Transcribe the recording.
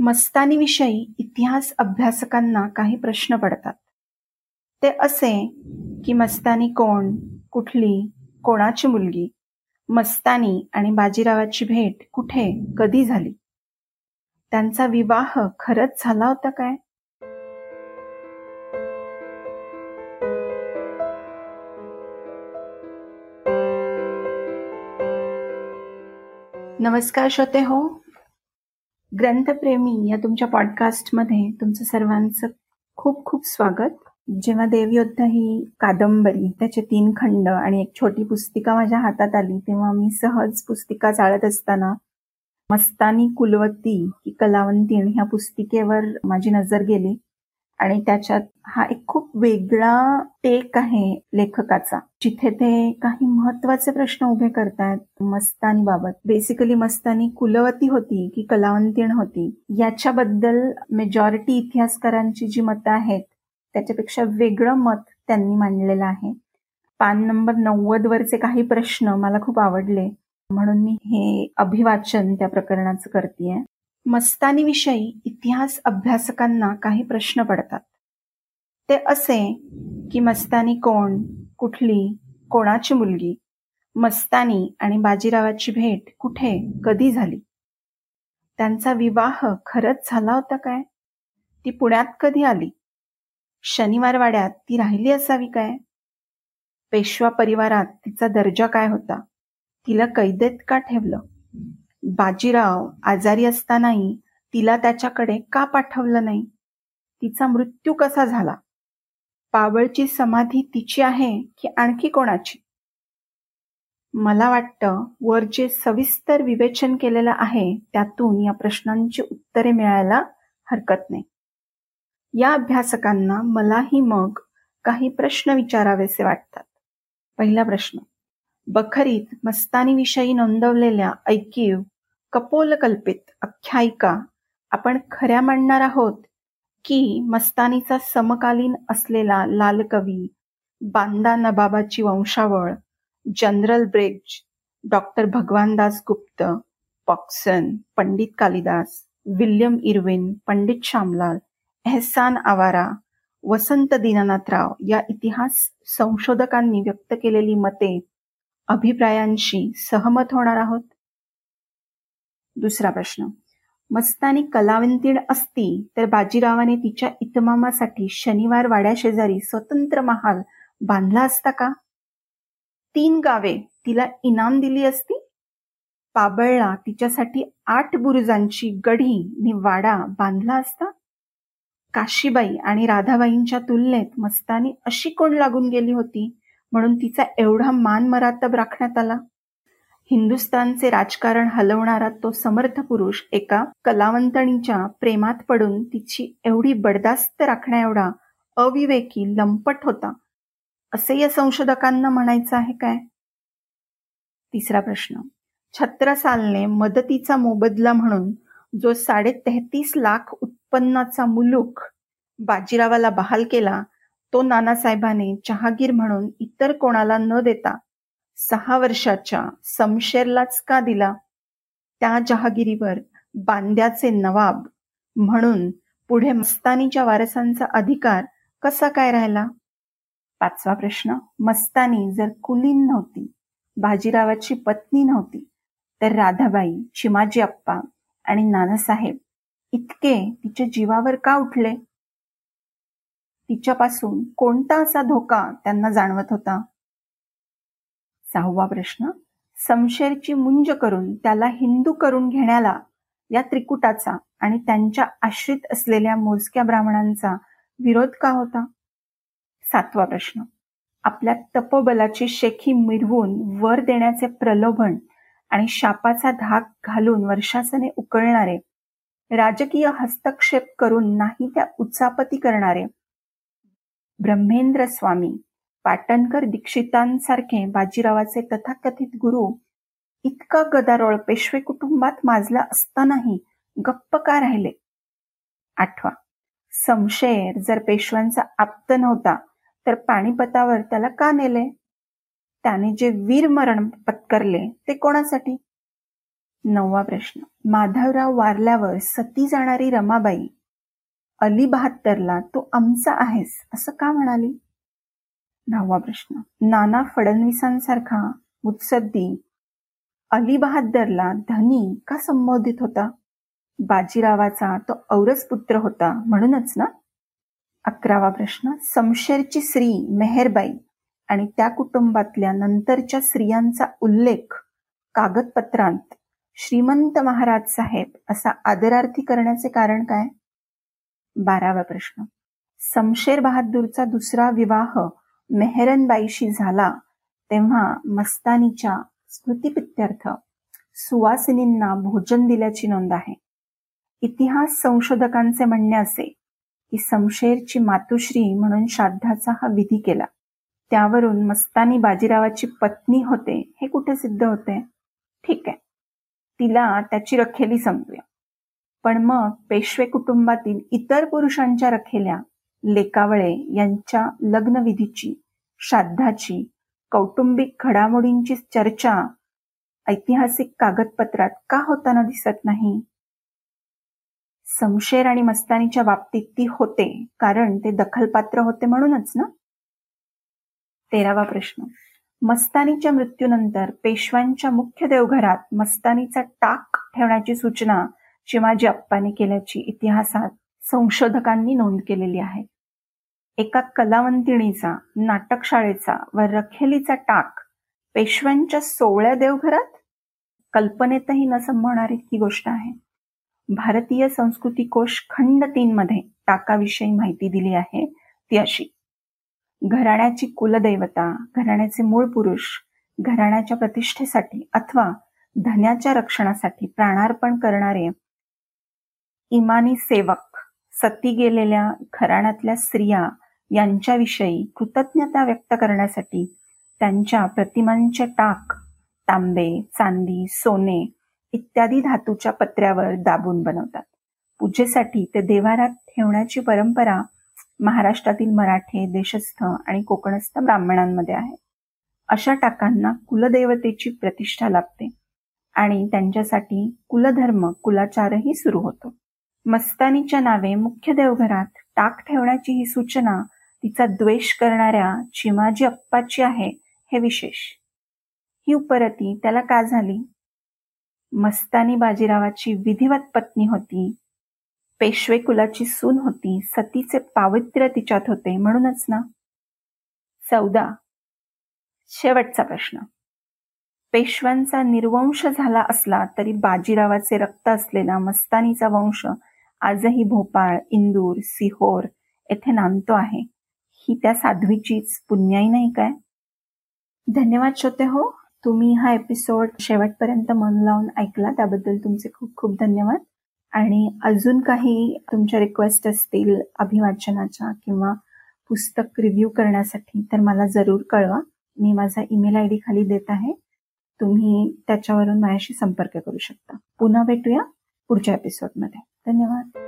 मस्तानीविषयी इतिहास अभ्यासकांना काही प्रश्न पडतात. ते असे की मस्तानी कोण, कुठली, कोणाची मुलगी, मस्तानी आणि बाजीरावाची भेट कुठे, कधी झाली, त्यांचा विवाह खरंच झाला होता काय? नमस्कार श्रोते हो ग्रंथप्रेमी या तुमच्या पॉडकास्टमध्ये तुमचं सर्वांचं खूप खूप स्वागत. जेव्हा देवयोद्धा ही कादंबरी त्याचे तीन खंड आणि एक छोटी पुस्तिका माझ्या हातात आली तेव्हा मी सहज पुस्तिका चाळत असताना मस्तानी कुलवती की कलावंतीण ह्या पुस्तिकेवर माझी नजर गेली. आणि त्याच्यात हा एक खूप वेगळा टेक आहे लेखकाचा जिथे ते काही महत्त्वाचे प्रश्न उभे करतात मस्तानी बाबत बेसिकली मस्तानी कुलवती होती की कलावंतीण होती. याच्याबद्दल मेजॉरिटी इतिहासकारांची जी मतं आहेत त्याच्यापेक्षा वेगळं मत त्यांनी मांडलेलं आहे. पान नंबर नव्वद वरचे काही प्रश्न मला खूप आवडले म्हणून मी हे अभिवाचन त्या प्रकरणाचं करतेय. मस्तानीविषयी इतिहास अभ्यासकांना काही प्रश्न पडतात. ते असे की मस्तानी कोण, कुठली, कोणाची मुलगी, मस्तानी आणि बाजीरावाची भेट कुठे, कधी झाली, त्यांचा विवाह खरंच झाला होता काय? ती पुण्यात कधी आली? शनिवार वाड्यात ती राहिली असावी काय? पेशवा परिवारात तिचा दर्जा काय होता? तिला कैदेत का ठेवलं? बाजीराव आजारी असतानाही तिला त्याच्याकडे का पाठवलं नाही? तिचा मृत्यू कसा झाला? पावळची समाधी तिची आहे की आणखी कोणाची? मला वाटतं वर जे सविस्तर विवेचन केलेलं आहे त्यातून या प्रश्नांची उत्तरे मिळायला हरकत नाही. या अभ्यासकांना मलाही मग काही प्रश्न विचारावेसे वाटतात. पहिला प्रश्न बखरीत मस्तानीविषयी नोंदवलेल्या ऐकीव कपोलकल्पित आख्यायिका आपण खऱ्या मांडणार आहोत की मस्तानीचा समकालीन असलेला लालकवी बांदा नबाबाची वंशावळ जनरल ब्रेज doctor Bhagwandas Gupt पॉक्सन Pandit Kalidas William Irwin Pandit Shyamlal Ehsan आवारा वसंत दीनानाथराव या इतिहास संशोधकांनी व्यक्त केलेली मते अभिप्रायांशी सहमत होणार आहोत? दुसरा प्रश्न. मस्तानी कलावंतीण असती तर बाजीरावाने तिच्या इतमामासाठी शनिवार वाड्याशेजारी स्वतंत्र महाल बांधला असता का? तीन गावे तिला इनाम दिली असती? पाबळला तिच्यासाठी आठ बुरुजांची गढी नि वाडा बांधला असता? काशीबाई आणि राधाबाईंच्या तुलनेत मस्तानी अशी कोण लागून गेली होती? म्हणून तिचा एवढा मान मरातब राखण्यात आला. हिंदुस्थानचे राजकारण हलवणारा तो समर्थ पुरुष एका कलावंतणीच्या प्रेमात पडून तिची एवढी बडदास्त राखण्या एवढा अविवेकी लंपट होता. असे या संशोधकांना म्हणायचं आहे काय? तिसरा प्रश्न. छत्रसालने मदतीचा मोबदला म्हणून जो साडे तेहतीस लाख उत्पन्नाचा मुलूक बाजीरावाला बहाल केला तो नानासाहेबाने जहागीर म्हणून इतर कोणाला न देता सहा वर्षाच्या समशेरलाच का दिला? त्या जहागिरीवर बांद्याचे नवाब म्हणून पुढे मस्तानीच्या वारसांचा अधिकार कसा काय राहिला? पाचवा प्रश्न. मस्तानी जर कुलीन नव्हती बाजीरावाची पत्नी नव्हती तर राधाबाई चिमाजी अप्पा आणि नानासाहेब इतके तिच्या जीवावर का उठले? तिच्यापासून कोणता असा धोका त्यांना जाणवत होता? सहावा प्रश्न. समशेरची मुंज करून त्याला हिंदू करून घेण्याला या त्रिकुटाचा आणि त्यांच्या आश्रित असलेल्या मोजक्या ब्राह्मणांचा विरोध का होता? सातवा प्रश्न. आपल्या तपोबलाची शेखी मिरवून वर देण्याचे प्रलोभन आणि शापाचा धाक घालून वर्षासने उकळणारे राजकीय हस्तक्षेप करून नाही त्या उचापती करणारे ब्रह्मेंद्र स्वामी पाटणकर दीक्षितांसारखे बाजीरावाचे तथाकथित गुरु इतका गदारोळ पेशवे कुटुंबात माजला असतानाही गप्प का राहिले? आठवा समशेर जर पेशव्यांचा आप्त नव्हता तर पाणीपतावर त्याला का नेले? त्याने जे वीर मरण पत्करले ते कोणासाठी? नववा प्रश्न माधवराव वारल्यावर सती जाणारी रमाबाई अली बहात्तरला तू आमचा आहेस असं का म्हणाली? दहावा प्रश्न. नाना फडणवीसांसारखा मुत्सद्दी अली बहादरला धनी का संबोधित होता? बाजीरावाचा तो औरस पुत्र होता म्हणूनच ना? अकरावा प्रश्न. समशेरची स्त्री मेहरबाई आणि त्या कुटुंबातल्या नंतरच्या स्त्रियांचा उल्लेख कागदपत्रांत श्रीमंत महाराज साहेब असा आदरार्थी करण्याचे कारण काय? बारावा प्रश्न. समशेर बहादूरचा दुसरा विवाह मेहरनबाईशी झाला तेव्हा मस्तानीच्या स्मृतीपित्यर्थ सुवासिनींना भोजन दिल्याची नोंद आहे. इतिहास संशोधकांचे म्हणणे असे की समशेरची मातुश्री म्हणून श्राद्धाचा हा विधी केला. त्यावरून मस्तानी बाजीरावाची पत्नी होते हे कुठे सिद्ध होते? ठीक आहे. तिला त्याची रखेली समजूया. पण मग पेशवे कुटुंबातील इतर पुरुषांच्या रखेल्या लेकावळे यांच्या लग्नविधीची श्राद्धाची कौटुंबिक घडामोडींची चर्चा ऐतिहासिक कागदपत्रात का होताना दिसत नाही? समशेर आणि मस्तानीच्या बाबतीत ती होते कारण ते दखलपात्र होते म्हणूनच ना? तेरावा प्रश्न. मस्तानीच्या मृत्यूनंतर पेशव्यांच्या मुख्य देवघरात मस्तानीचा टाक ठेवण्याची सूचना शिवाजी अप्पाने केल्याची इतिहासात संशोधकांनी नोंद केलेली आहे. एका कलावंतिणीचा नाटकशाळेचा व रखेलीचा टाक पेशव्यांच्या सोहळ्या देवघरात? कल्पनेतही न संभवणारी ही गोष्ट आहे. भारतीय संस्कृती कोश खंड तीन मध्ये टाकाविषयी माहिती दिली आहे ती अशी. घराण्याची कुलदैवता घराण्याचे मूळ पुरुष घराण्याच्या प्रतिष्ठेसाठी अथवा धन्याच्या रक्षणासाठी प्राणार्पण करणारे इमानी सेवक सती गेलेल्या घराण्यातल्या स्त्रिया यांच्याविषयी कृतज्ञता व्यक्त करण्यासाठी त्यांच्या प्रतिमांचे टाक तांबे चांदी सोने इत्यादी धातूच्या पत्र्यावर दाबून बनवतात. पूजेसाठी ते देवारात ठेवण्याची परंपरा महाराष्ट्रातील मराठे देशस्थ आणि कोकणस्थ ब्राह्मणांमध्ये आहे. अशा टाकांना कुलदेवतेची प्रतिष्ठा लाभते आणि त्यांच्यासाठी कुलधर्म कुलाचारही सुरू होतो. मस्तानीच्या नावे मुख्य देवघरात टाक ठेवण्याची ही सूचना तिचा द्वेष करणाऱ्या चिमाजी अप्पाची आहे हे विशेष. ही उपरती त्याला का झाली? मस्तानी बाजीरावाची विधिवत पत्नी होती. पेशवे कुलाची सून होती सतीचे पावित्र्य तिच्यात होते म्हणूनच ना? चौदा. शेवटचा प्रश्न. पेशव्यांचा निर्वंश झाला असला तरी बाजीरावाचे रक्त असलेला मस्तानीचा वंश आजही भोपाळ इंदूर सिहोर येथे नांदतो आहे. ही त्या साध्वीचीच पुण्याई नाही काय? धन्यवाद श्रोते हो तुम्ही हा एपिसोड शेवटपर्यंत मन लावून ऐकला त्याबद्दल तुमचे खूप खूप धन्यवाद. आणि अजून काही तुमच्या रिक्वेस्ट असतील अभिवाचनाच्या किंवा पुस्तक रिव्ह्यू करण्यासाठी तर मला जरूर कळवा. मी माझा ईमेल आय डी खाली देत आहे. तुम्ही त्याच्यावरून माझ्याशी संपर्क करू शकता. पुन्हा भेटूया पुढच्या एपिसोडमध्ये 再见。